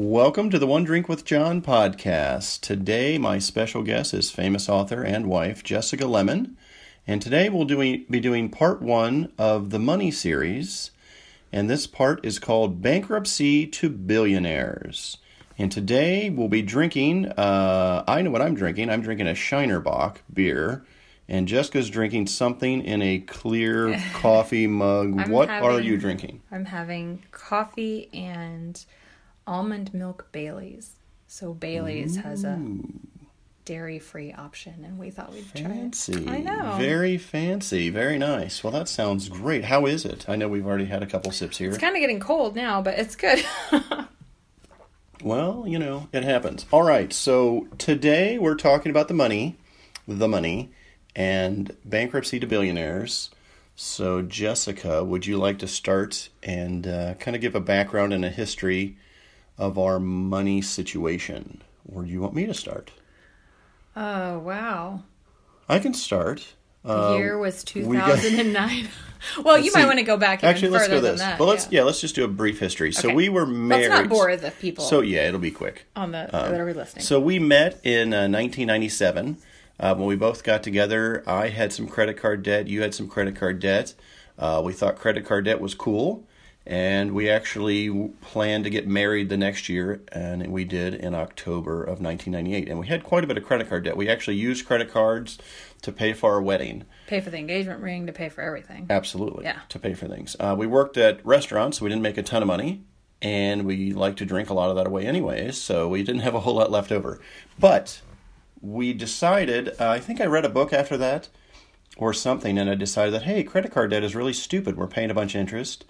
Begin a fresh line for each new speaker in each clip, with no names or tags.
Welcome to the One Drink with John podcast. Today, my special guest is famous author and wife Jessica Lemmon. And today, we'll do, be doing part one of the Money series. And this part is called Bankruptcy to Billionaires. And today, we'll be drinking, uh, I know what I'm drinking. I'm drinking a Shiner Bock beer. And Jessica's drinking something in a clear coffee mug.
I'm
what are you drinking?
I'm having coffee and almond milk Bailey's. So Bailey's has a dairy-free option, and we thought we'd try
Fancy.
it. I know.
Very fancy. Very nice. Well, that sounds great. How is it? I know we've already had a couple sips here.
It's kind of getting cold now, but it's good.
Well, you know, it happens. All right. So today we're talking about the money, the money, and bankruptcy to billionaires. So, Jessica, would you like to start and uh, kind of give a background and a history of our money situation? Or do you want me to start?
oh wow!
I can start.
The
Uh,
year was
we got-
2009. well, you might
see.
want to go back even
Actually, let's
further
go
than
this.
that.
well, let's yeah. let's just do a brief history. So
Okay.
we were married.
Let's not bore the people
So yeah, it'll be quick.
on the that are listening.
So we met in uh, 1997 uh, when we both got together. I had some credit card debt. You had some credit card debt. Uh, we thought credit card debt was cool, and we actually planned to get married the next year, and we did in October of 1998. And we had quite a bit of credit card debt. We actually used credit cards to pay for our wedding.
pay for the engagement ring to pay for everything.
Absolutely.
Yeah.
To pay for things. Uh, we worked at restaurants, so we didn't make a ton of money, and we liked to drink a lot of that away anyways, so we didn't have a whole lot left over. But we decided, uh, I think I read a book after that or something, and I decided that, hey, credit card debt is really stupid. We're paying a bunch of interest.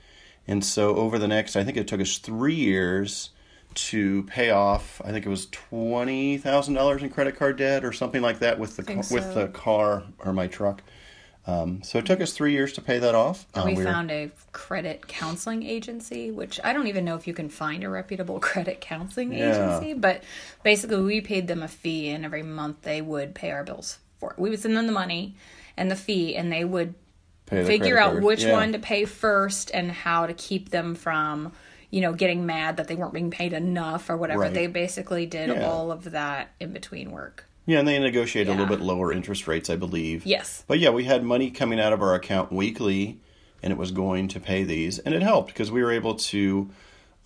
And so over the next, I think it took us three years to pay off. I think it was twenty thousand dollars in credit card debt or something like that with the ca- with the car or my truck. Um, so it took us three years to pay that off. Uh,
we
were-
found a credit counseling agency, which I don't even know if you can find a reputable credit counseling
Yeah.
agency, but basically we paid them a fee, and every month they would pay our bills for it. We would send them the money and the fee, and they would figure out
card.
which
Yeah.
one to pay first and how to keep them from, you know, getting mad that they weren't being paid enough or whatever.
Right.
They basically did
Yeah.
all of that in between work.
Yeah, and they negotiated a little bit lower interest rates, I believe.
Yes.
But yeah, we had money coming out of our account weekly, and it was going to pay these, and it helped because we were able to.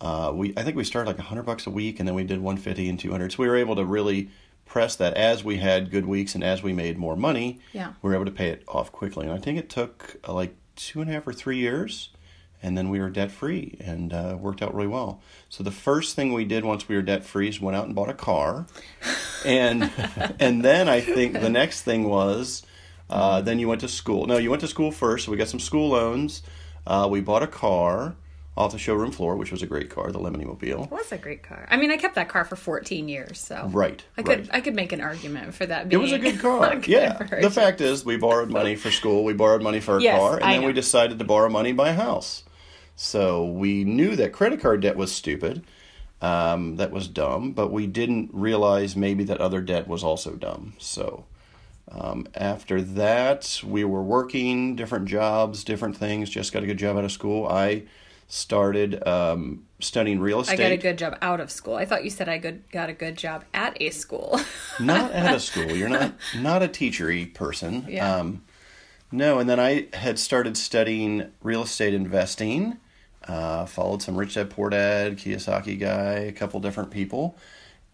Uh, we I think we started like hundred bucks a week, and then we did one fifty and two hundred. So we were able to really press that as we had good weeks and as we made more money.
Yeah.
we were able to pay it off quickly, and I think it took uh, like two and a half or three years. And then we were debt free and uh, worked out really well. So the first thing we did once we were debt free is went out and bought a car and and then I think the next thing was uh, then you went to school. No, you went to school first. So we got some school loans. Uh, we bought a car off the showroom floor, which was a great car, the Lemony Mobile.
It was a great car. I mean, I kept that car for 14 years, so
Right,
I could
right.
I could make an argument for that.
It was a good car.
good
yeah. The fact is, we borrowed money for school. We borrowed money for a
Yes,
car, and
I
then we decided to borrow money to buy a house. So we knew that credit card debt was stupid. Um, that was dumb, but we didn't realize maybe that other debt was also dumb. So um, after that, we were working different jobs, different things. Just got a good job out of school. I started um, studying real estate.
I got a good job out of school. I thought you said I good, got a good job at a school.
not at a school. You're not not a teachery person.
Yeah.
Um, no, and then I had started studying real estate investing. Uh, followed some Rich Dad Poor Dad, Kiyosaki guy, a couple different people,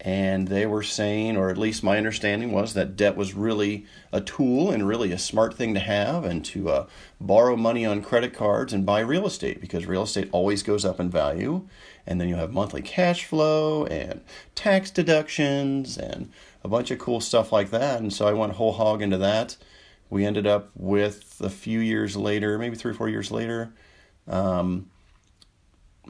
and they were saying, or at least my understanding was that debt was really a tool and really a smart thing to have, and to uh, borrow money on credit cards and buy real estate because real estate always goes up in value, and then you have monthly cash flow and tax deductions and a bunch of cool stuff like that. And so I went whole hog into that. We ended up with a few years later, maybe three or four years later, um,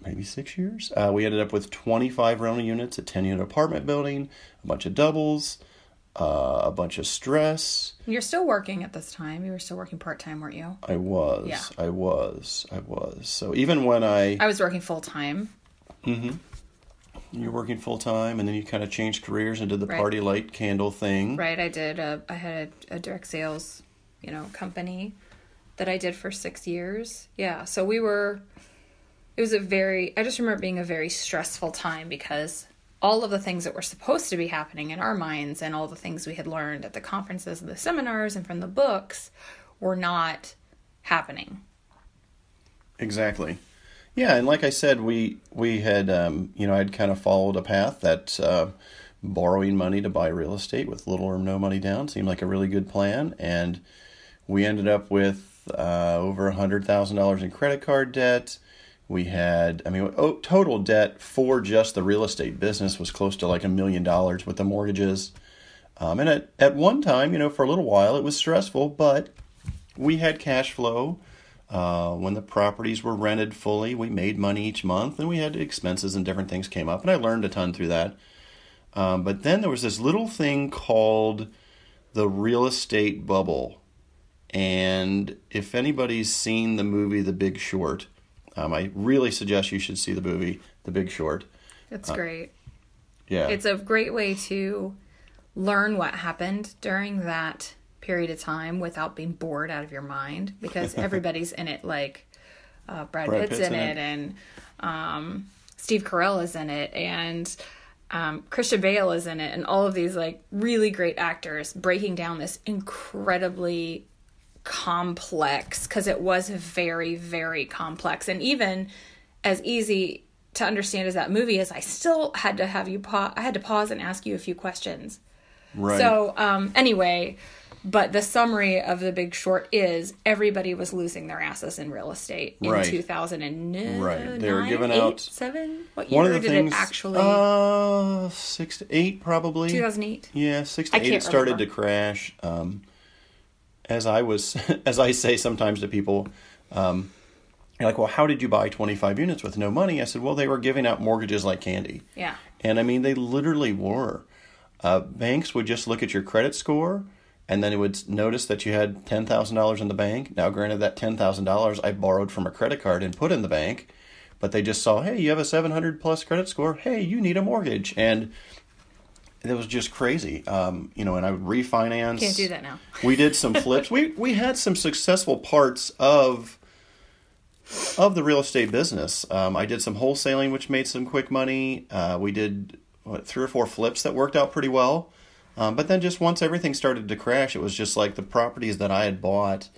maybe six years. Uh, we ended up with 25 rental units, a 10 unit apartment building, a bunch of doubles, uh, a bunch of stress.
You're still working at this time. You were still working part time, weren't you?
I was,
Yeah.
I was, I was. So even when I,
I was working full time. Mm hmm.
You're working full time and then you kind of changed careers and did the
Right.
party light candle thing.
Right. I did. A, I had a, a direct sales, you know, company that I did for six years. Yeah. So we were it was a very I just remember being a very stressful time because all of the things that were supposed to be happening in our minds and all the things we had learned at the conferences and the seminars and from the books were not happening.
Exactly. Yeah, and like I said, we we had um, you know I'd kind of followed a path that uh, borrowing money to buy real estate with little or no money down seemed like a really good plan, and we ended up with uh, over a hundred thousand dollars in credit card debt. We had, I mean, oh, total debt for just the real estate business was close to like a million dollars with the mortgages. Um, and at, at one time, you know, for a little while, it was stressful, but we had cash flow. Uh, when the properties were rented fully, we made money each month, and we had expenses and different things came up, and I learned a ton through that. Um, but then there was this little thing called the real estate bubble, and if anybody's seen the movie The Big Short, um, I really suggest you should see the movie The Big Short.
It's uh, great.
Yeah,
it's a great way to learn what happened during that period of time without being bored out of your mind because everybody's in it like uh, Brad, Brad Pitt's, Pitt's, in, it, it. and um, Steve Carell is in it and um, Christian Bale is in it and all of these like really great actors breaking down this incredibly complex because it was very very complex and even as easy to understand as that movie is I still had to have you pause I had to pause and ask you a few questions. Right. So um anyway, but the summary of the big short is everybody was losing their asses in real estate in right. 2009. Right. They were giving eight, out seven. What year did things, it actually?
Uh, six to eight, probably.
2008.
Yeah, six to I eight. It started remember. to crash. Um, as I was, as I say sometimes to people, um, you're like, well, how did you buy 25 units with no money? I said, well, they were giving out mortgages like candy.
Yeah.
And I mean, they literally were. Uh, banks would just look at your credit score and then it would notice that you had $10,000 in the bank. Now, granted, that $10,000 I borrowed from a credit card and put in the bank, but they just saw, hey, you have a 700 plus credit score. Hey, you need a mortgage. And it was just crazy. Um, you know, and I would refinance.
Can't do that now.
we did some flips. we we had some successful parts of of the real estate business. Um, I did some wholesaling, which made some quick money. Uh, we did what, three or four flips that worked out pretty well. Um, but then just once everything started to crash, it was just like the properties that I had bought,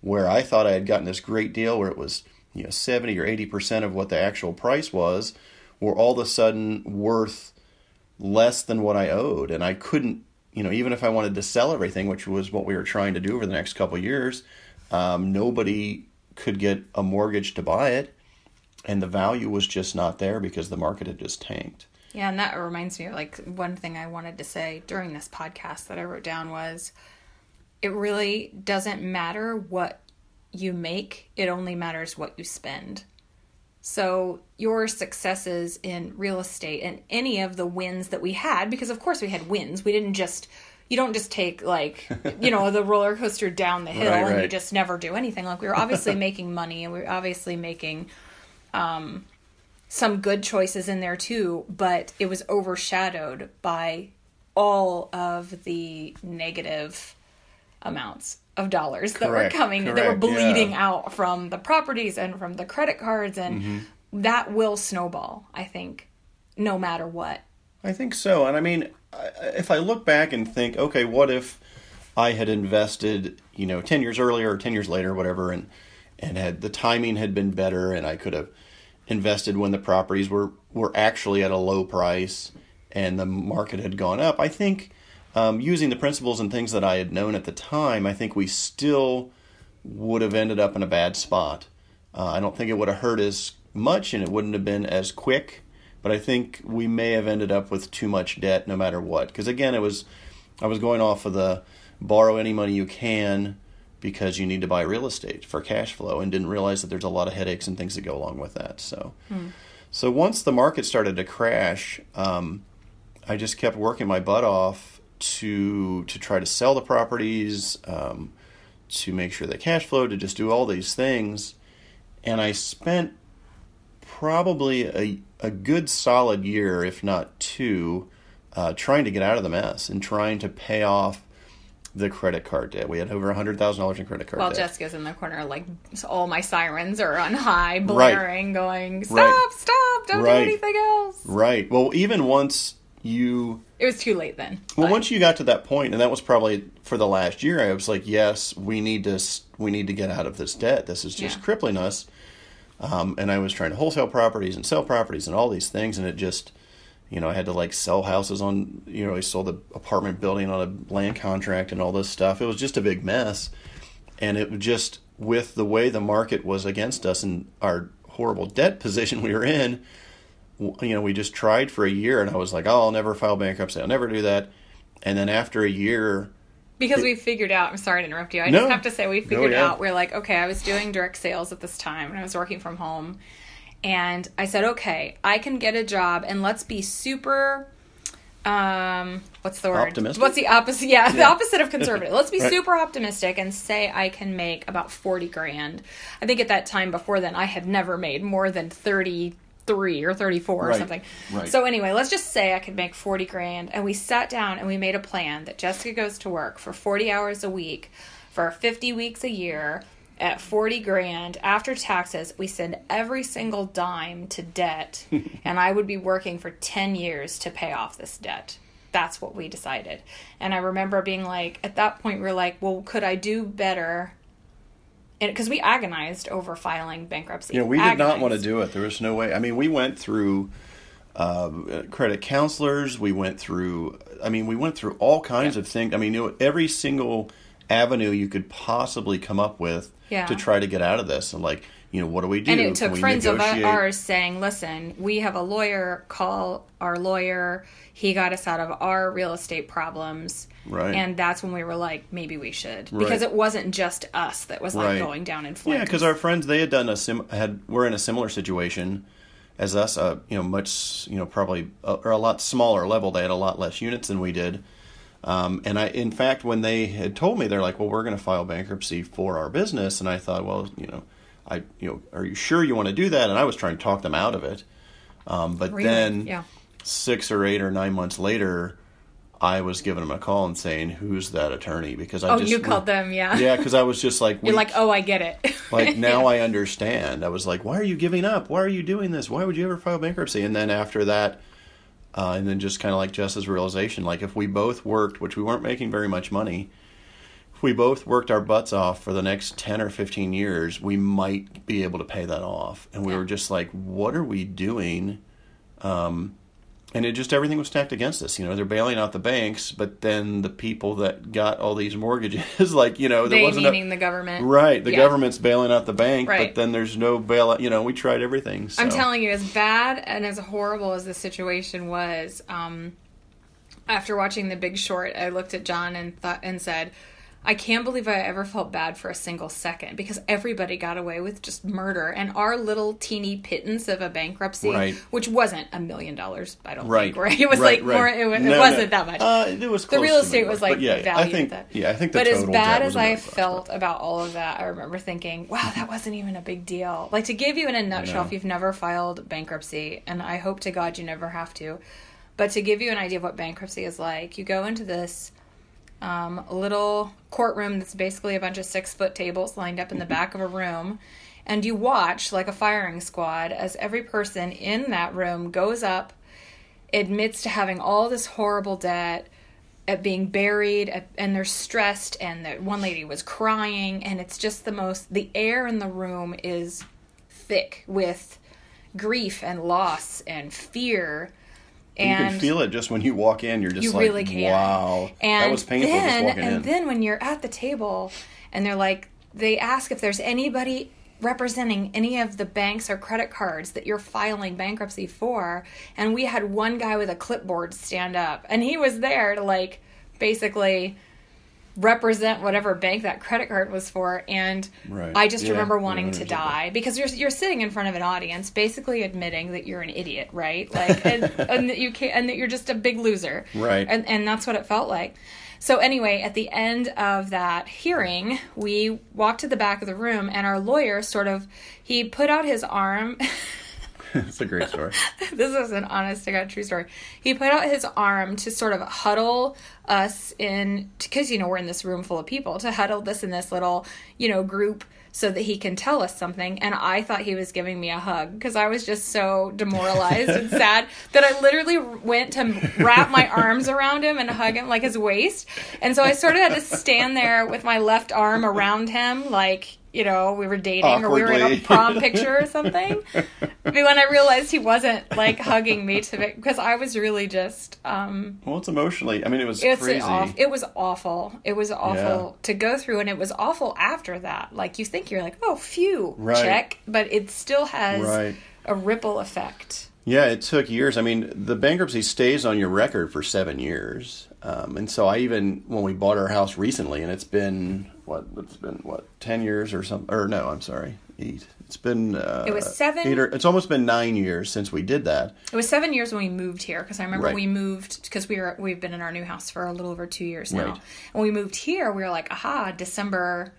where I thought I had gotten this great deal, where it was you know seventy or eighty percent of what the actual price was, were all of a sudden worth less than what I owed, and I couldn't, you know, even if I wanted to sell everything, which was what we were trying to do over the next couple years, um, nobody could get a mortgage to buy it, and the value was just not there because the market had just tanked.
Yeah, and that reminds me of like one thing I wanted to say during this podcast that I wrote down was it really doesn't matter what you make, it only matters what you spend. So, your successes in real estate and any of the wins that we had, because of course we had wins, we didn't just, you don't just take like, you know, the roller coaster down the hill right, and right. you just never do anything. Like, we were obviously making money and we were obviously making, um, some good choices in there too, but it was overshadowed by all of the negative amounts of dollars correct, that were coming correct, that were bleeding yeah. out from the properties and from the credit cards and mm-hmm. that will snowball, I think, no matter what.
I think so. And I mean, if I look back and think, okay, what if I had invested, you know, 10 years earlier or 10 years later, whatever, and and had the timing had been better and I could have invested when the properties were were actually at a low price and the market had gone up. I think um, using the principles and things that I had known at the time, I think we still would have ended up in a bad spot. Uh, I don't think it would have hurt as much and it wouldn't have been as quick, but I think we may have ended up with too much debt no matter what. Because again, it was I was going off of the borrow any money you can because you need to buy real estate for cash flow and didn't realize that there's a lot of headaches and things that go along with that. So, mm. so once the market started to crash, um, I just kept working my butt off to to try to sell the properties, um, to make sure that cash flow, to just do all these things, and I spent probably a a good solid year, if not two, uh, trying to get out of the mess and trying to pay off the credit card debt. We had over a hundred thousand dollars in credit card
While
debt.
Jessica's in the corner, like all my sirens are on high, blaring, going, "Stop!
Right.
Stop! Don't
Right.
do anything else."
right. Well, even once you
It was too late then.
Well,
but-
once you got to that point, and that was probably for the last year, I was like, "Yes, we need to. We need to get out of this debt. This is just
Yeah.
crippling us." Um, and I was trying to wholesale properties and sell properties and all these things, and it just, you know, I had to like sell houses on, you know, I sold the apartment building on a land contract and all this stuff. It was just a big mess, and it just with the way the market was against us and our horrible debt position we were in you know, we just tried for a year, and I was like, "Oh, I'll never file bankruptcy. I'll never do that." And then after a year,
because we figured out. I'm sorry to interrupt you. I
No.
just have to say we
No,
figured
yeah.
out. We're like, okay, I was doing direct sales at this time, and I was working from home, and I said, okay, I can get a job, and let's be super. Um, what's the word?
Optimistic?
What's the opposite? Yeah, the opposite of conservative. Let's be
Right.
super optimistic and say I can make about forty grand. I think at that time before then, I had never made more than thirty three or thirty four or
Right.
something.
Right.
So anyway, let's just say I could make 40 grand. And we sat down and we made a plan that Jessica goes to work for 40 hours a week for 50 weeks a year at 40 grand after taxes. We send every single dime to debt. and I would be working for 10 years to pay off this debt. That's what we decided. And I remember being like, at that point, we're like, well, could I do better? Because we agonized over filing bankruptcy.
know, we did not want to do it. There was no way. I mean, we went through um, credit counselors. We went through. I mean, we went through all kinds of things. I mean, you know, every single avenue you could possibly come up with
Yeah.
to try to get out of this. And like, you know, what do we do?
And it took friends of ours saying, listen, we have a lawyer, call our lawyer. He got us out of our real estate problems.
Right.
And that's when we were like, maybe we should.
Right.
Because it wasn't just us that was like going down in flames.
Yeah, because our friends they had done a sim had were in a similar situation as us. Uh, you know, much you know probably uh, or a lot smaller level. They had a lot less units than we did. Um, and I, in fact, when they had told me, they're like, "Well, we're going to file bankruptcy for our business," and I thought, "Well, you know, I, you know, are you sure you want to do that?" And I was trying to talk them out of it. Um, but
Really?
then,
Yeah.
six or eight or nine months later, I was giving them a call and saying, "Who's that attorney?" Because I
Oh,
just
you called them, yeah.
yeah, because I was just like,
You're like, oh, I get it.
like now I understand. I was like, why are you giving up? Why are you doing this? Why would you ever file bankruptcy? And then after that, uh, and then just kind of like Jess's realization, like if we both worked, which we weren't making very much money, if we both worked our butts off for the next ten or fifteen years, we might be able to pay that off. And we
Yeah.
were just like, what are we doing? Um, and it just everything was stacked against us. You know, they're bailing out the banks, but then the people that got all these mortgages, like you know, there
they
wasn't a-
the government.
Right, the
Yeah.
government's bailing out the bank,
Right.
but then there's no bailout. You know, we tried everything. So.
I'm telling you, as bad and as horrible as the situation was, um, after watching The Big Short, I looked at John and thought and said, "I can't believe I ever felt bad for a single second because everybody got away with just murder, and our little teeny pittance of a bankruptcy,
Right.
which wasn't a million dollars, I don't
right,
think, right? It was
right,
like more. It, wa- it
No, no.
wasn't that much.
Uh, it was
the real estate was like
yeah,
valued
I think,
at that.
yeah, I think the
but as bad as
was
I felt
but-
about all of that, I remember thinking, "Wow, that wasn't even a big deal." Like to give you in a nutshell, if you've never filed bankruptcy, and I hope to God you never have to, but to give you an idea of what bankruptcy is like, you go into this um, a little courtroom that's basically a bunch of six foot tables lined up in the back of a room. And you watch, like a firing squad, as every person in that room goes up, admits to having all this horrible debt, at being buried, at, and they're stressed. And the, one lady was crying, and it's just the most. The air in the room is thick with grief and loss and fear.
You can feel it just when you walk in. You're just
you
like,
really can.
wow,
And
that was painful
then,
just walking
and
in.
then when you're at the table and they're like, they ask if there's anybody representing any of the banks or credit cards that you're filing bankruptcy for. And we had one guy with a clipboard stand up, and he was there to like basically represent whatever bank that credit card was for and
Right.
i just
Yeah,
remember wanting to
understand that.
die because you're you're sitting in front of an audience basically admitting that you're an idiot right like and, and that you can't and that you're just a big loser
Right.
and and that's what it felt like so anyway at the end of that hearing we walked to the back of the room and our lawyer sort of he put out his arm
it's a great story.
this is an honest to God true story. He put out his arm to sort of huddle us in, because, you know, we're in this room full of people, to huddle this in this little, you know, group so that he can tell us something. And I thought he was giving me a hug because I was just so demoralized and sad that I literally went to wrap my arms around him and hug him like his waist. And so I sort of had to stand there with my left arm around him, like, you know, we were dating Awkwardly. or we were in a prom picture or something. but when I realized he wasn't like hugging me to because I was really just um
Well it's emotionally I mean it was it's crazy.
Off, it was awful. It was awful yeah. to go through and it was awful after that. Like you think you're like, oh phew, right. check. But it still has right. a ripple effect.
Yeah, it took years. I mean, the bankruptcy stays on your record for seven years. Um, and so I even when we bought our house recently, and it's been what it's been what ten years or something, or no, I'm sorry, eight. It's been uh,
it was seven.
Eight or, it's almost been nine years since we did that.
It was seven years when we moved here because I remember right. we moved because we were we've been in our new house for a little over two years now. Right. When we moved here, we were like, aha, December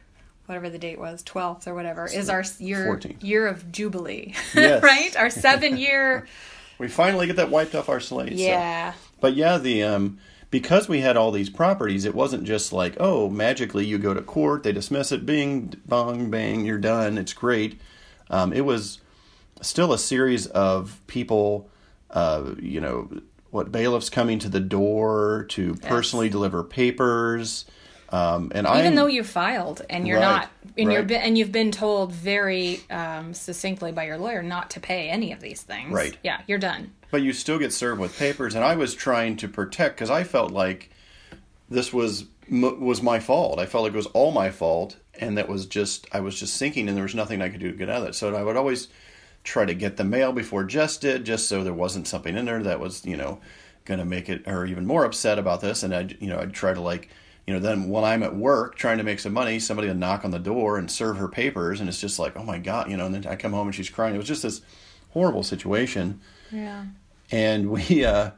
whatever the date was, 12th or whatever, is our year 14th. year of jubilee, yes. right? Our seven year.
we finally get that wiped off our slate.
Yeah.
So. But yeah, the um, because we had all these properties, it wasn't just like, oh, magically you go to court, they dismiss it, bing, bong, bang, you're done, it's great. Um, it was still a series of people, uh, you know, what bailiffs coming to the door to yes. personally deliver papers. Um, and
even I'm, though you filed and you're right, not, and right. you're and you've been told very um, succinctly by your lawyer not to pay any of these things.
Right.
Yeah, you're done
but you still get served with papers. And I was trying to protect because I felt like this was was my fault. I felt like it was all my fault, and that was just I was just sinking, and there was nothing I could do to get out of it. So I would always try to get the mail before Jess did, just so there wasn't something in there that was you know going to make it or even more upset about this. And I you know I'd try to like you know then when I'm at work trying to make some money, somebody would knock on the door and serve her papers, and it's just like oh my god, you know. And then I come home and she's crying. It was just this horrible situation.
Yeah
and we uh,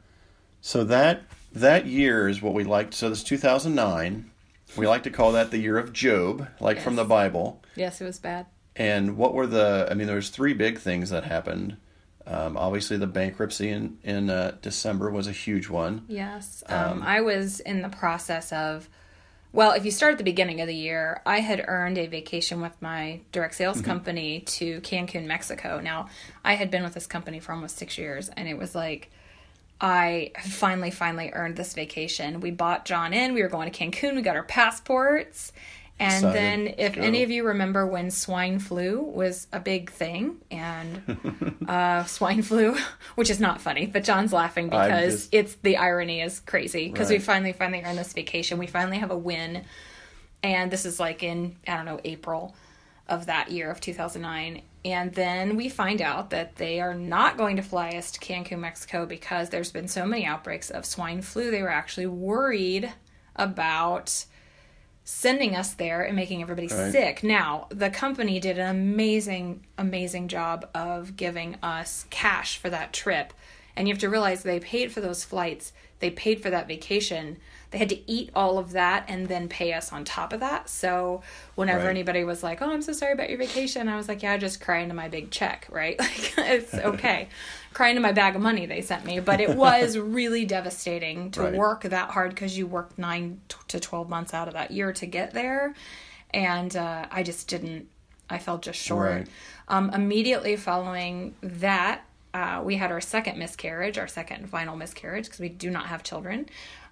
so that that year is what we liked. So this 2009. We like to call that the year of Job, like yes. from the Bible.
Yes, it was bad.
And what were the? I mean, there was three big things that happened. Um, obviously, the bankruptcy in in uh, December was a huge one.
Yes, um, um, I was in the process of. Well, if you start at the beginning of the year, I had earned a vacation with my direct sales mm-hmm. company to Cancun, Mexico. Now, I had been with this company for almost six years, and it was like I finally, finally earned this vacation. We bought John in. We were going to Cancun. We got our passports. And then, if any of you remember when swine flu was a big thing, and uh, swine flu, which is not funny, but John's laughing because just... it's the irony is crazy. Because right. we finally, finally earned this vacation. We finally have a win, and this is like in I don't know April of that year of 2009 and then we find out that they are not going to fly us to Cancun, Mexico because there's been so many outbreaks of swine flu. They were actually worried about sending us there and making everybody right. sick. Now, the company did an amazing, amazing job of giving us cash for that trip. And you have to realize they paid for those flights, they paid for that vacation they had to eat all of that and then pay us on top of that. So whenever right. anybody was like, "Oh, I'm so sorry about your vacation," I was like, "Yeah, just cry into my big check, right? Like it's okay." Cry into my bag of money they sent me, but it was really devastating to right. work that hard because you worked nine to twelve months out of that year to get there, and uh, I just didn't. I felt just short. Right. Um, immediately following that, uh, we had our second miscarriage, our second final miscarriage, because we do not have children.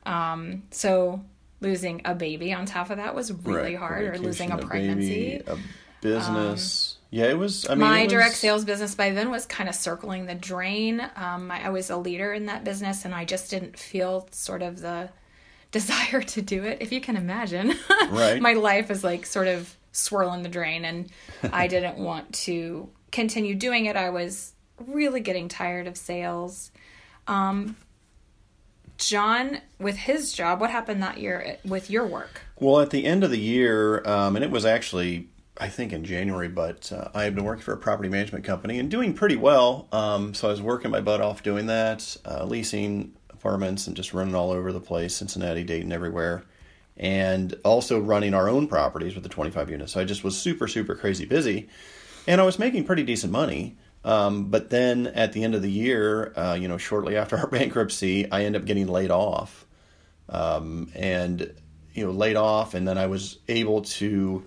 Um, so losing a baby on top of that was really right. hard, or losing a, a pregnancy,
baby, a business. Um, yeah, it was. I mean,
my
was...
direct sales business by then was kind of circling the drain. Um, I, I was a leader in that business, and I just didn't feel sort of the desire to do it. If you can imagine, right? my life is like sort of swirling the drain, and I didn't want to continue doing it. I was really getting tired of sales. Um, John, with his job, what happened that year with your work?
Well, at the end of the year, um, and it was actually, I think, in January, but uh, I had been working for a property management company and doing pretty well. Um, so I was working my butt off doing that, uh, leasing apartments and just running all over the place, Cincinnati, Dayton, everywhere. And also running our own properties with the 25 units. So I just was super, super crazy busy. And I was making pretty decent money. Um, but then at the end of the year, uh, you know, shortly after our bankruptcy, I ended up getting laid off, um, and you know, laid off, and then I was able to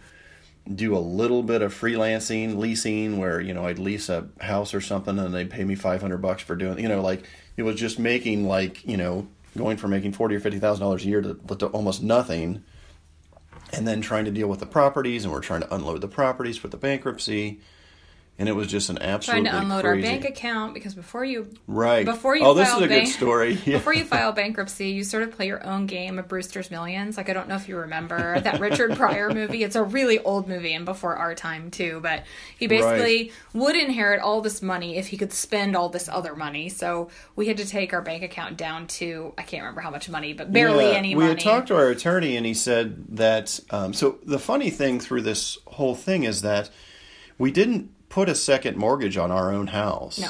do a little bit of freelancing, leasing, where you know I'd lease a house or something, and they'd pay me five hundred bucks for doing, you know, like it was just making like you know going from making forty or fifty thousand dollars a year to, to almost nothing, and then trying to deal with the properties, and we're trying to unload the properties for the bankruptcy, and it was just an absolutely
trying to unload
crazy.
our bank account because before you
right
before you
oh this is a
bank-
good story Yeah.
before you file bankruptcy, you sort of play your own game of Brewster's Millions. Like I don't know if you remember that Richard Pryor movie. It's a really old movie and before our time too. But he basically would inherit all this money if he could spend all this other money. So we had to take our bank account down to I can't remember how much money, but barely
Yeah,
any
we
money.
had talked to our attorney, and he said that. Um, so the funny thing through this whole thing is that we didn't put a second mortgage on our own house.
No.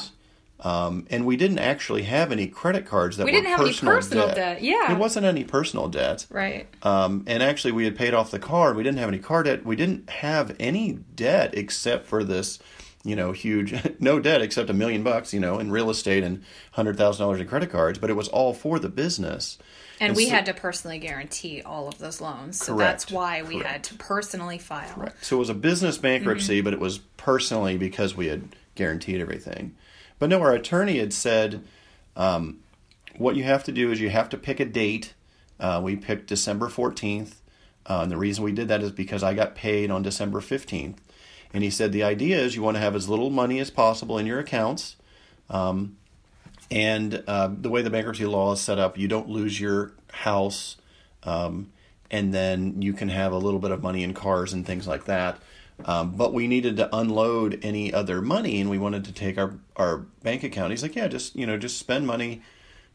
Um, and we didn't actually have any credit cards that
We
were
didn't have any
personal
personal debt, yeah.
it wasn't any personal debt.
right.
Um, and actually, we had paid off the car. We didn't have any car debt. We didn't have any debt except for this, you know, huge no debt except a million bucks, you know, in real estate and hundred thousand dollars in credit cards. But it was all for the business.
And, we
so-
had to personally guarantee all of those loans. So
Correct.
that's why we
Correct.
had to personally file.
So it was a business bankruptcy,
Mm-hmm.
but it was personally because we had guaranteed everything. But no, our attorney had said, um, what you have to do is you have to pick a date. Uh, we picked December 14th. Uh, and the reason we did that is because I got paid on December 15th. And he said the idea is you want to have as little money as possible in your accounts. Um, and uh, the way the bankruptcy law is set up, you don't lose your house, um, and then you can have a little bit of money in cars and things like that. Um, but we needed to unload any other money, and we wanted to take our our bank account. He's like, "Yeah, just you know, just spend money."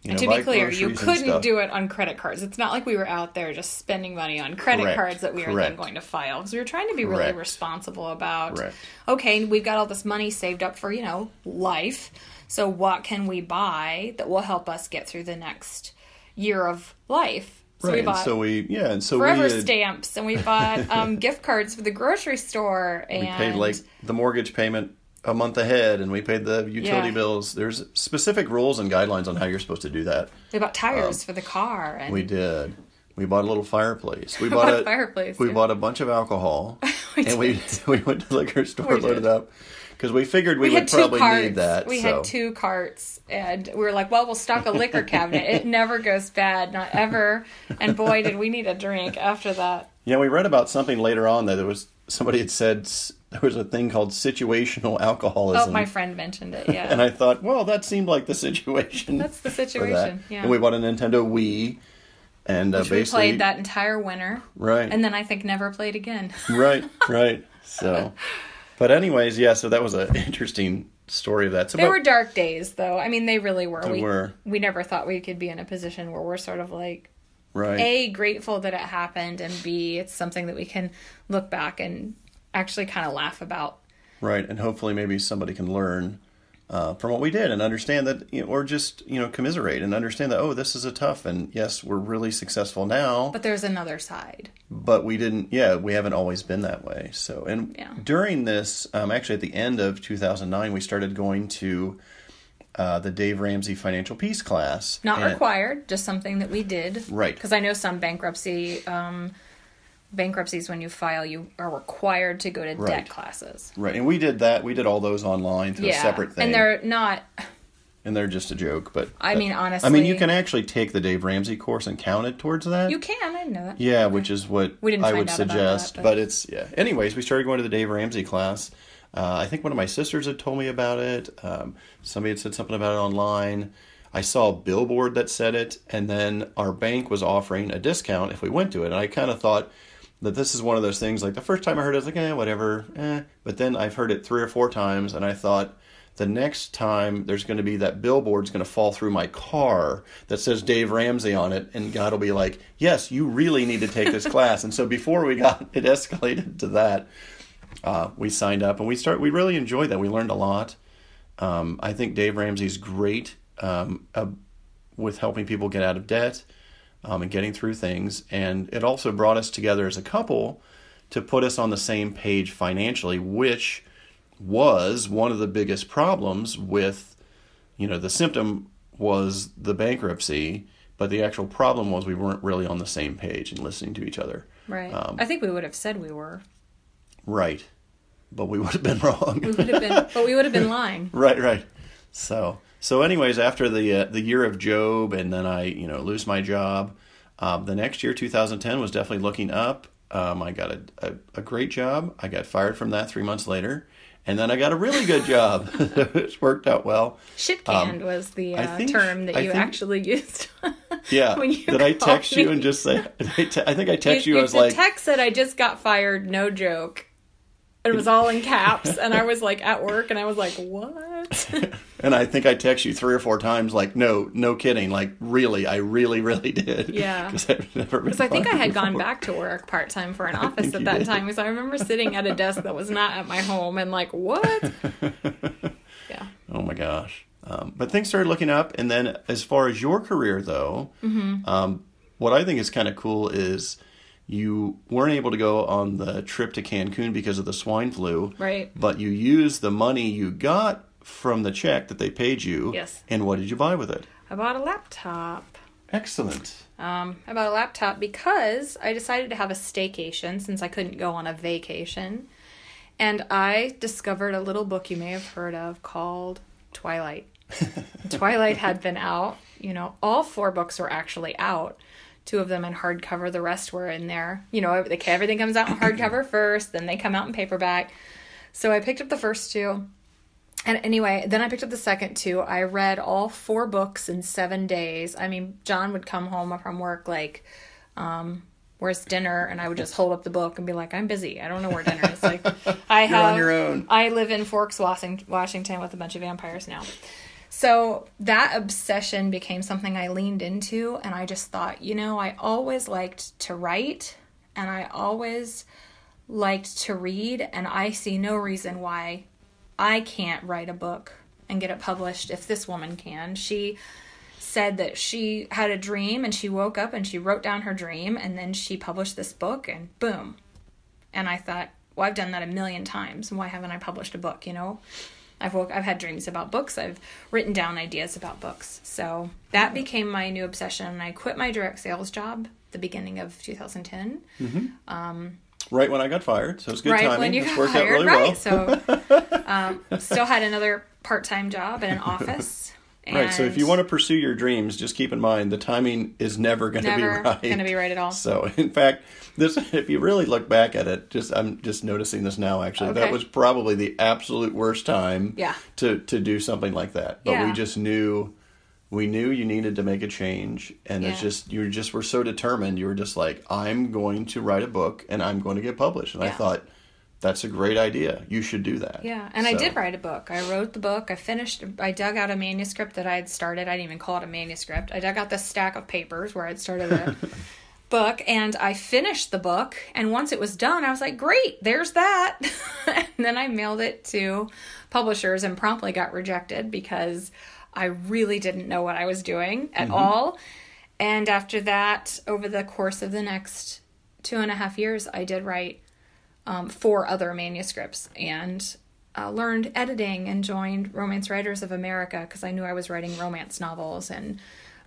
You know,
to be clear, you couldn't do it on credit cards. It's not like we were out there just spending money on credit
Correct,
cards that we were then going to file. Because we were trying to be really responsible about,
Correct.
okay, we've got all this money saved up for, you know, life. So what can we buy that will help us get through the next year of life? So
right.
we bought
so we yeah, and so
forever
we had,
stamps and we bought um, gift cards for the grocery store and
we paid like the mortgage payment a month ahead, and we paid the utility
Yeah.
bills. There's specific rules and guidelines on how you're supposed to do that.
we bought tires for the car and
Um, We did. We bought a little fireplace. We
bought
bought
a fireplace,
We
yeah.
bought a bunch of alcohol,
We
and we we went to the liquor store,
We
loaded
did.
up, because we figured we,
we
would probably
carts.
need that.
We
so.
had two carts, and we were like, "Well, we'll stock a liquor cabinet. It never goes bad, not ever." And boy, did we need a drink after that.
Yeah, we read about something later on that there was somebody had said there was a thing called situational alcoholism.
Oh, my friend mentioned it. Yeah,
and I thought, well, that seemed like the situation.
That's the situation, yeah.
And we bought a Nintendo Wii, and uh,
we
basically
played that entire winter,
right,
and then I think never played again.
right, right. So, but anyways, yeah. So that was an interesting story of that. So,
They
but-
were dark days, though. I mean, they really were. We
were.
we never thought we could be in a position where we're sort of like
right.
a grateful that it happened, and b it's something that we can look back and actually kind of laugh about.
Right, and hopefully maybe somebody can learn uh, from what we did and understand that, you know, or just you know commiserate and understand that oh, this is a tough and yes, we're really successful now,
But there's another side.
but we didn't. Yeah, we haven't always been that way. So, and
Yeah.
during this, um, actually at the end of 2009, we started going to uh, the Dave Ramsey Financial Peace class.
Not
And-
required, just something that we did.
Right.
Because I know some bankruptcy um, bankruptcies when you file, you are required to go to
Right.
debt classes.
Right, and we did that. We did all those online through
Yeah,
a separate thing,
and they're not.
and they're just a joke. But
I mean, honestly I
mean, you can actually take the Dave Ramsey course and count it towards that.
You can. I didn't know that.
Yeah, which is what
We didn't
I would suggest.
that,
but...
but-
it's yeah. Anyways, we started going to the Dave Ramsey class. Uh, I think one of my sisters had told me about it. Um, somebody had said something about it online. I saw a billboard that said it, and then our bank was offering a discount if we went to it. And I kind of thought that this is one of those things. Like the first time I heard it, I was like, eh, whatever. Eh. But then I've heard it three or four times, and I thought the next time there's going to be that billboard's going to fall through my car that says Dave Ramsey on it, and God will be like, "Yes, you really need to take this class." And so before we got it escalated to that, uh, we signed up and we start. We really enjoyed that. We learned a lot. Um, I think Dave Ramsey's great um, uh, with helping people get out of debt um, and getting through things, and it also brought us together as a couple to put us on the same page financially, which was one of the biggest problems with, you know, the symptom was the bankruptcy, but the actual problem was we weren't really on the same page and listening to each other.
Right.
Um,
I think we would have said we were.
Right. But we would have been wrong.
We would have been, but we would have been lying.
right, right. So, so anyways, after the uh, the year of Job, and then I, you know, lose my job. Um, the next year, 2010, was definitely looking up. Um, I got a, a, a great job. I got fired from that three months later, and then I got a really good job. it worked out well.
Shit canned was the
Um,
uh,
think-
term that
I
you
think-
actually used.
Yeah.
When you
Did I text you and just say? I, te- I think I text you.
you
I was like,
text said I just got fired, no joke. It was all in caps, and I was like at work, and I was like, "What?"
and I think I text you three or four times. Like, no, no kidding. Like, really, I really, really did.
Yeah.
Because I've never been.
I think I had gone back to work part time for an office at that
did.
time. Because I remember sitting at a desk that was not at my home, and like, what? yeah.
Oh my gosh. Um, but things started looking up, and then as far as your career, though,
Mm-hmm.
um, what I think is kind of cool is you weren't able to go on the trip to Cancun because of the swine flu,
Right.
But you used the money you got from the check that they paid you.
Yes.
And what did you buy with it?
I bought a laptop.
Excellent.
Um, I bought a laptop because I decided to have a staycation since I couldn't go on a vacation. And I discovered a little book you may have heard of called Twilight. Twilight had been out. You know, all four books were actually out. Two of them in hardcover, the rest were in there. You know, everything everything comes out in hardcover first, then they come out in paperback. So I picked up the first two. And anyway, then I picked up the second two. I read all four books in seven days. I mean, John would come home from work like, um, "Where's dinner?" And I would just hold up the book and be like, "I'm busy. I don't know where dinner is." Like, I
You're on
have.
your own.
I live in Forks, Washing- Washington, with a bunch of vampires now. So that obsession became something I leaned into, and I just thought, you know, I always liked to write, and I always liked to read, and I see no reason why I can't write a book and get it published if this woman can. She said that she had a dream and she woke up and she wrote down her dream and then she published this book and boom. And I thought, well, I've done that a million times. Why haven't I published a book, you know? I've woke, I've had dreams about books. I've written down ideas about books. So that became my new obsession. And I quit my direct sales job the beginning of 2010.
Right when I got fired, so it's good
right
timing.
when you
It's
got
worked out really
right?
well.
So, um, still had another part-time job in an office.
Right. So if you want to pursue your dreams, just keep in mind the timing is never going to be right.
gonna be right at all.
So in fact, this if you really look back at it, just I'm just noticing this now actually. That was probably the absolute worst time
Yeah.
to to do something like that. But we just knew we knew you needed to make a change and it's just you just were so determined. You were just like I'm going to write a book and I'm going to get published. And I thought that's a great idea. You should do that.
Yeah, and I did write a book. I wrote the book. I finished. I dug out a manuscript that I had started. I didn't even call it a manuscript. I dug out this stack of papers where I'd started a book, and I finished the book. And once it was done, I was like, "Great, there's that." and then I mailed it to publishers and promptly got rejected because I really didn't know what I was doing at mm-hmm. all. And after that, over the course of the next two and a half years, I did write um, four other manuscripts and uh, learned editing and joined Romance Writers of America because I knew I was writing romance novels and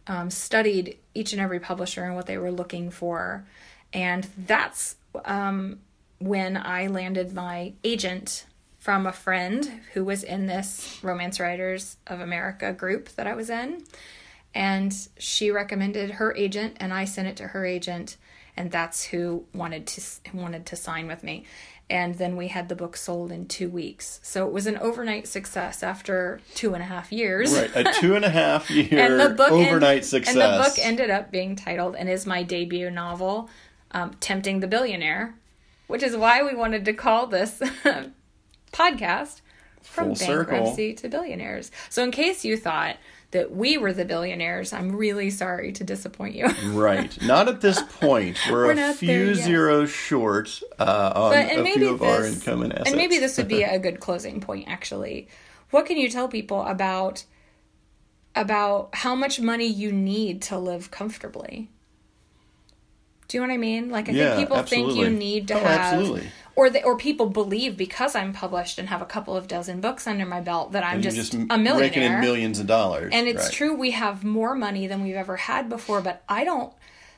um, studied each and every publisher and what they were looking for. And that's um, when I landed my agent from a friend who was in this Romance Writers of America group that I was in. And she recommended her agent, and I sent it to her agent, and that's who wanted to wanted to sign with me. And then we had the book sold in two weeks, so it was an overnight success after two and a half years.
Right, a two and a half year
and the book
overnight success.
And the book ended up being titled and is my debut novel, um, "Tempting the Billionaire," which is why we wanted to call this podcast "From
Full circle.
Bankruptcy to Billionaires." So, in case you thought that we were the billionaires, I'm really sorry to disappoint you.
Right. Not at this point. We're,
We're
a few zeros short uh, on
but
a few of our
this
income and assets.
and maybe this would be a good closing point actually what can you tell people about about how much money you need to live comfortably do you know what i mean like i
Yeah,
think people think you need to
Oh,
have
absolutely.
Or the, or people believe because I'm published and have a couple of dozen books under my belt that I'm just,
just
a millionaire.
raking in millions of dollars.
And it's
Right.
true, we have more money than we've ever had before, but I don't.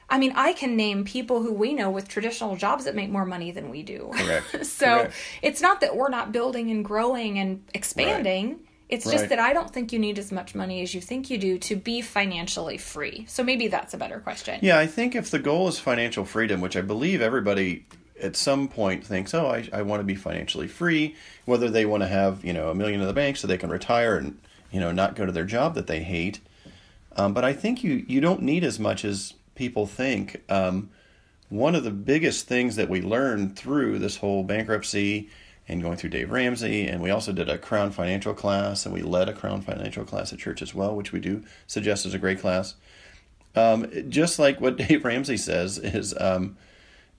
I mean, I can name people who we know with traditional jobs that make more money than we do.
Correct.
so
Correct.
it's not that we're not building and growing and expanding. It's just that I don't think you need as much money as you think you do to be financially free. So maybe that's a better question.
Yeah, I think if the goal is financial freedom, which I believe everybody at some point thinks, oh, I, I want to be financially free, whether they want to have, you know, a million in the bank so they can retire and, you know, not go to their job that they hate. Um, but I think you, you don't need as much as people think. Um, one of the biggest things that we learned through this whole bankruptcy and going through Dave Ramsey, and we also did a Crown Financial class, and we led a Crown Financial class at church as well, which we do suggest is a great class. Um, just like what Dave Ramsey says is um,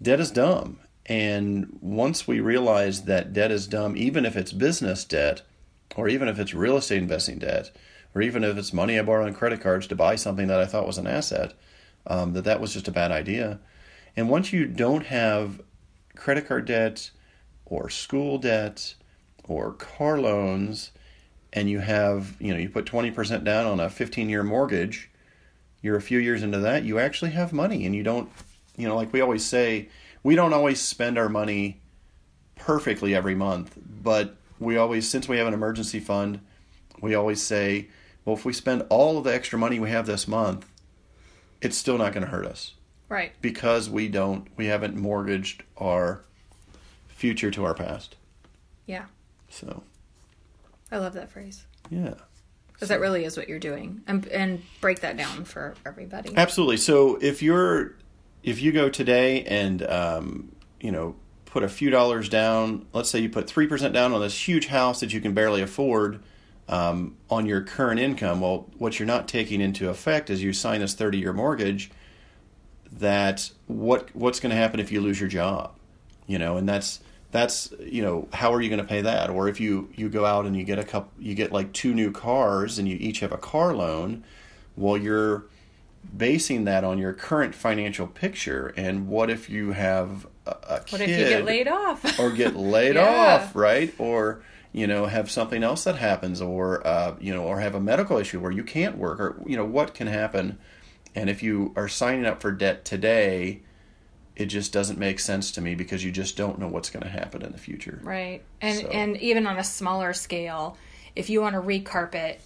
debt is dumb, and once we realize that debt is dumb, even if it's business debt, or even if it's real estate investing debt, or even if it's money I borrowed on credit cards to buy something that I thought was an asset, um, that that was just a bad idea. And once you don't have credit card debt or school debt or car loans, and you have, you know, you put 20% down on a 15 year mortgage, you're a few years into that, you actually have money and you don't, you know, like we always say, we don't always spend our money perfectly every month, but we always, since we have an emergency fund, we always say, well, if we spend all of the extra money we have this month, it's still not going to hurt us
Right.
because we don't, we haven't mortgaged our future to our past.
Yeah.
So,
I love that phrase.
yeah.
Because that really is what you're doing. And, and break that down for everybody.
Absolutely. So if you're if you go today and um, you know put a few dollars down, let's say you put three percent down on this huge house that you can barely afford um, on your current income. Well, what you're not taking into effect is you sign this 30 year mortgage. That what what's going to happen if you lose your job, you know, and that's that's you know how are you going to pay that or if you you go out and you get a couple you get like two new cars and you each have a car loan well you're basing that on your current financial picture and what if you have a, a
what
kid
if you get laid off?
or get laid
Yeah.
off right or you know have something else that happens or uh, you know or have a medical issue where you can't work or you know what can happen and if you are signing up for debt today it just doesn't make sense to me because you just don't know what's going to happen in the future
Right. And
So-
and even on a smaller scale, if you want to recarpet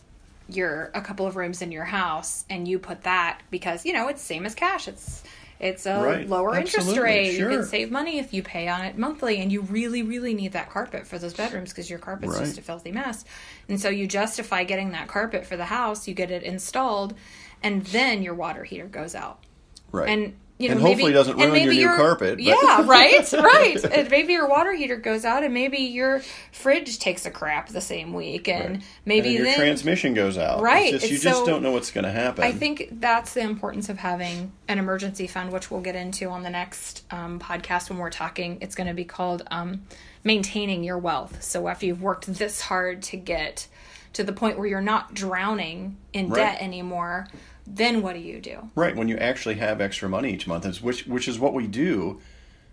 your a couple of rooms in your house and you put that because you know it's same as cash. It's it's a
Right.
lower interest
Absolutely.
rate. You can save money if you pay on it monthly and you really really need that carpet for those bedrooms because your carpet's
Right.
just a filthy mess. And so you justify getting that carpet for the house. You get it installed and then your water heater goes out.
Right.
And you know,
and
maybe,
hopefully doesn't
and
ruin your
maybe
new carpet but-
Yeah, right, right. And maybe your water heater goes out, and maybe your fridge takes a crap the same week, and
Right.
maybe
and your
then
transmission goes out
Right,
just, you
it's
just don't know what's going to happen
I think that's the importance of having an emergency fund, which we'll get into on the next um, podcast when we're talking. It's going to be called um, maintaining your wealth. So after you've worked this hard to get to the point where you're not drowning in
Right.
debt anymore, then what do you do?
Right, when you actually have extra money each month, which which is what we do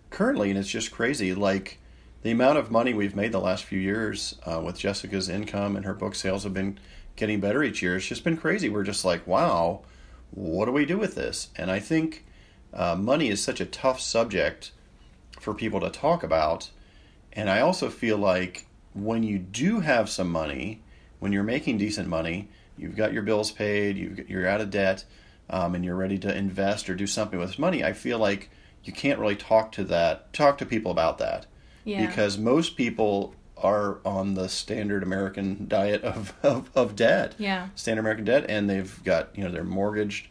currently, and it's just crazy. Like the amount of money we've made the last few years uh, with Jessica's income and her book sales have been getting better each year. It's just been crazy. We're just like, wow, what do we do with this? And I think uh, money is such a tough subject for people to talk about. And I also feel like when you do have some money, when you're making decent money, you've got your bills paid, you've, you're out of debt, um, and you're ready to invest or do something with money, I feel like you can't really talk to that, talk to people about that,
Yeah.
because most people are on the standard American diet of, of, of debt,
Yeah.
standard American debt, and they've got you know they're mortgaged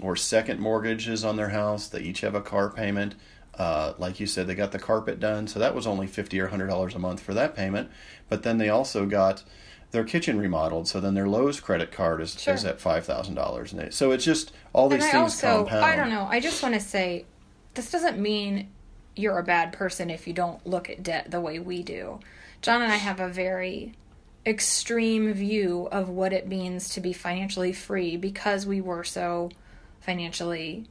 or second mortgages on their house. They each have a car payment. Uh, like you said, they got the carpet done, so that was only fifty or hundred dollars a month for that payment. But then they also got their kitchen remodeled, so then their Lowe's credit card is,
Sure.
is at five thousand dollars. and So it's just all these
and I also,
compound.
I don't know. I just want to say, this doesn't mean you're a bad person if you don't look at debt the way we do. John and I have a very extreme view of what it means to be financially free because we were so financially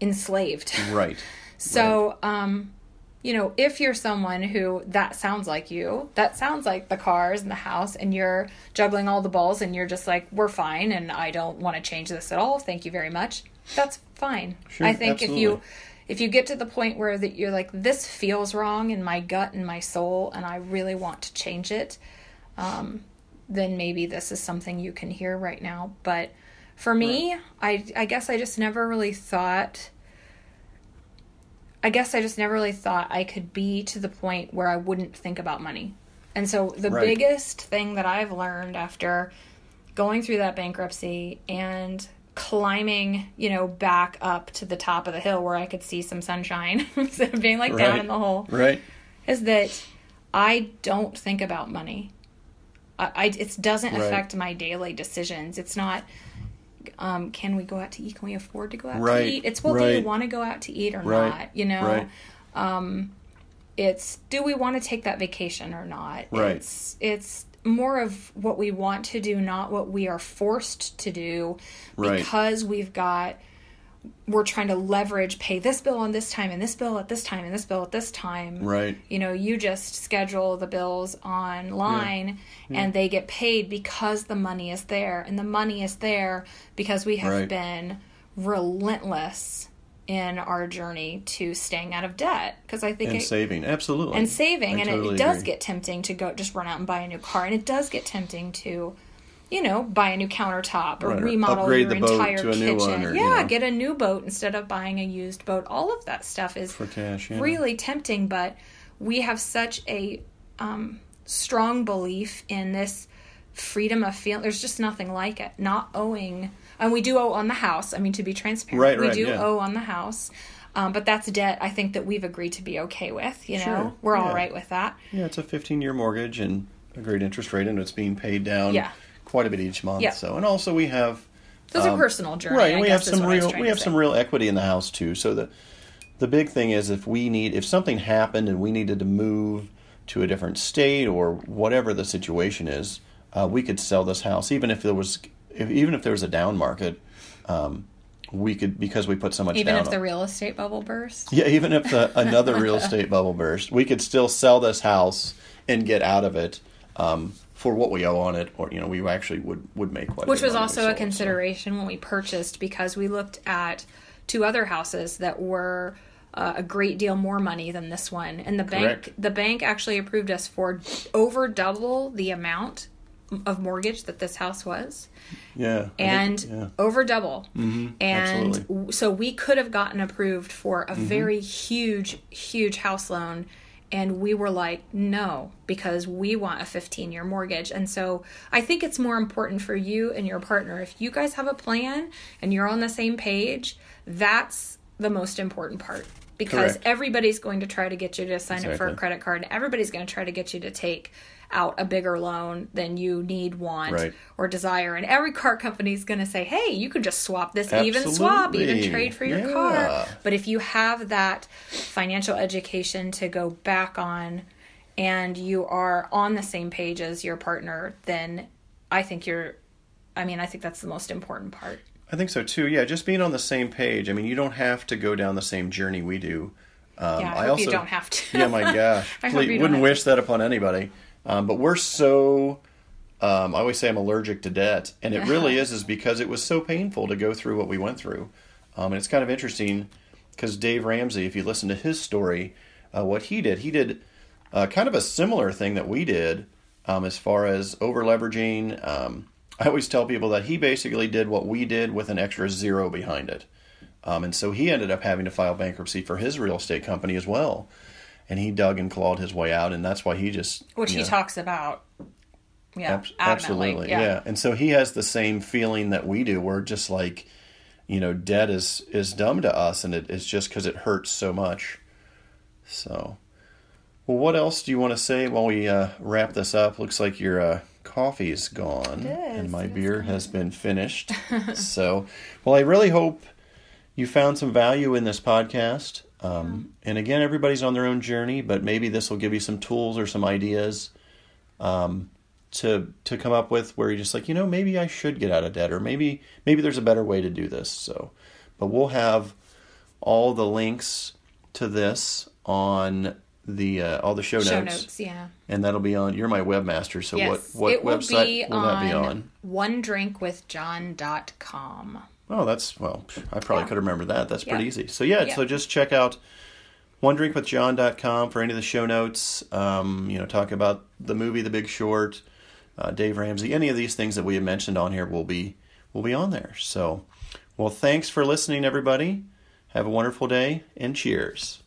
enslaved.
Right.
So, um, you know, if you're someone who that sounds like you, that sounds like the cars and the house, and you're juggling all the balls and you're just like, we're fine and I don't want to change this at all. Thank you very much. That's fine.
Sure,
I think if you if you get to the point where that you're like this feels wrong in my gut and my soul and I really want to change it, um, then maybe this is something you can hear right now. But for me, I I guess I just never really thought I guess I just never really thought I could be to the point where I wouldn't think about money. And so the
Right.
biggest thing that I've learned after going through that bankruptcy and climbing, you know, back up to the top of the hill where I could see some sunshine instead of being like down in the hole
Right.
is that I don't think about money. I, I it doesn't
Right.
affect my daily decisions. It's not. Um, can we go out to eat? Can we afford to go out
Right.
to eat? It's well, do you want to go out to eat or
Right.
not? You know,
Right.
it's do we want to take that vacation or not?
Right.
It's it's more of what we want to do, not what we are forced to do,
Right.
because we've got we're trying to leverage pay this bill on this time and this bill at this time and this bill at this time
Right.
you know you just schedule the bills online and they get paid because the money is there and the money is there because we have
Right.
been relentless in our journey to staying out of debt because i think
And
it,
saving. Absolutely.
and saving
I
and
totally
it does
agree.
get tempting to go just run out and buy a new car and it does get tempting to you know buy a new countertop or
Right,
remodel
upgrade
your entire kitchen
or, you
yeah
know.
get a new boat instead of buying a used boat all of that stuff is
for cash. Yeah.
really tempting but we have such a um, strong belief in this freedom of feeling there's just nothing like it not owing and we do owe on the house i mean to be transparent
Right,
we
right,
do
yeah.
owe on the house um, but that's debt i think that we've agreed to be okay with you know
Sure,
we're all
yeah.
right with that
Yeah, it's a 15 year mortgage and a great interest rate, and it's being paid down
Yeah.
Quite a bit each month.
Yeah.
So, and also we have
those are
Um,
personal journey
right, and we have some
what I was
real we have
say.
some real equity in the house too. So the the big thing is if we need if something happened and we needed to move to a different state or whatever the situation is, uh, we could sell this house even if there was if, even if there was a down market. Um, we could because we put so much
even if the real estate bubble burst
yeah, even if the, another real estate bubble burst, we could still sell this house and get out of it um, for what we owe on it, or you know, we actually would would make quite.
which
bit
was also a
sold, so.
consideration when we purchased because we looked at two other houses that were uh, a great deal more money than this one and the bank
Correct.
the bank actually approved us for over double the amount of mortgage that this house was
Yeah, I think-
and
yeah.
over double and
absolutely.
so we could have gotten approved for a very huge huge house loan and we were like no because we want a 15 year mortgage. And so i think it's more important for you and your partner. If you guys have a plan and you're on the same page that's the most important part because
Correct.
everybody's going to try to get you to sign up for a credit card. Everybody's going to try to get you to take out a bigger loan than you need want
Right.
or desire and every car company is going to say hey you can just swap this even swap even trade for your
Yeah.
car but if you have that financial education to go back on and you are on the same page as your partner then i think you're i mean i think that's the most important part
I think so too. Yeah, just being on the same page. I mean, you don't have to go down the same journey we do. Um,
yeah i, hope you don't have to
yeah, my gosh,
I hope
Please- wouldn't wish that upon anybody. Um, but we're so. Um, I always say I'm allergic to debt, and it really is, is because it was so painful to go through what we went through. Um, and it's kind of interesting because Dave Ramsey, if you listen to his story, uh, what he did, he did uh, kind of a similar thing that we did um, as far as over leveraging. Um, I always tell people that he basically did what we did with an extra zero behind it. Um, and so he ended up having to file bankruptcy for his real estate company as well. And he dug and clawed his way out, and that's why he just
which he
know,
talks about yeah adamantly.
absolutely, yeah. And so he has the same feeling that we do. We're just like, you know, debt is is dumb to us, and it, it's just because it hurts so much. So, well, what else do you want to say while we uh, wrap this up? Looks like your uh, coffee's gone, and my beer has been finished. so, well, I really hope you found some value in this podcast. Um, and again, everybody's on their own journey, but maybe this will give you some tools or some ideas um, to to come up with where you're just like, you know, maybe I should get out of debt, or maybe maybe there's a better way to do this. So, but we'll have all the links to this on the uh, all the show,
Show
notes,
notes, yeah.
and that'll be on. You're my webmaster, so
Yes.
what what
it will
website
be
will
on,
that be on?
onedrinkwithjohn.com.
Oh, that's well. I probably
Yeah.
could remember that. That's pretty
Yeah.
easy. So yeah,
Yeah.
so just check out onedrinkwithjohn.com for any of the show notes. Um, you know, talk about the movie The Big Short, uh, Dave Ramsey, any of these things that we have mentioned on here will be will be on there. So, well, thanks for listening, everybody. Have a wonderful day and cheers.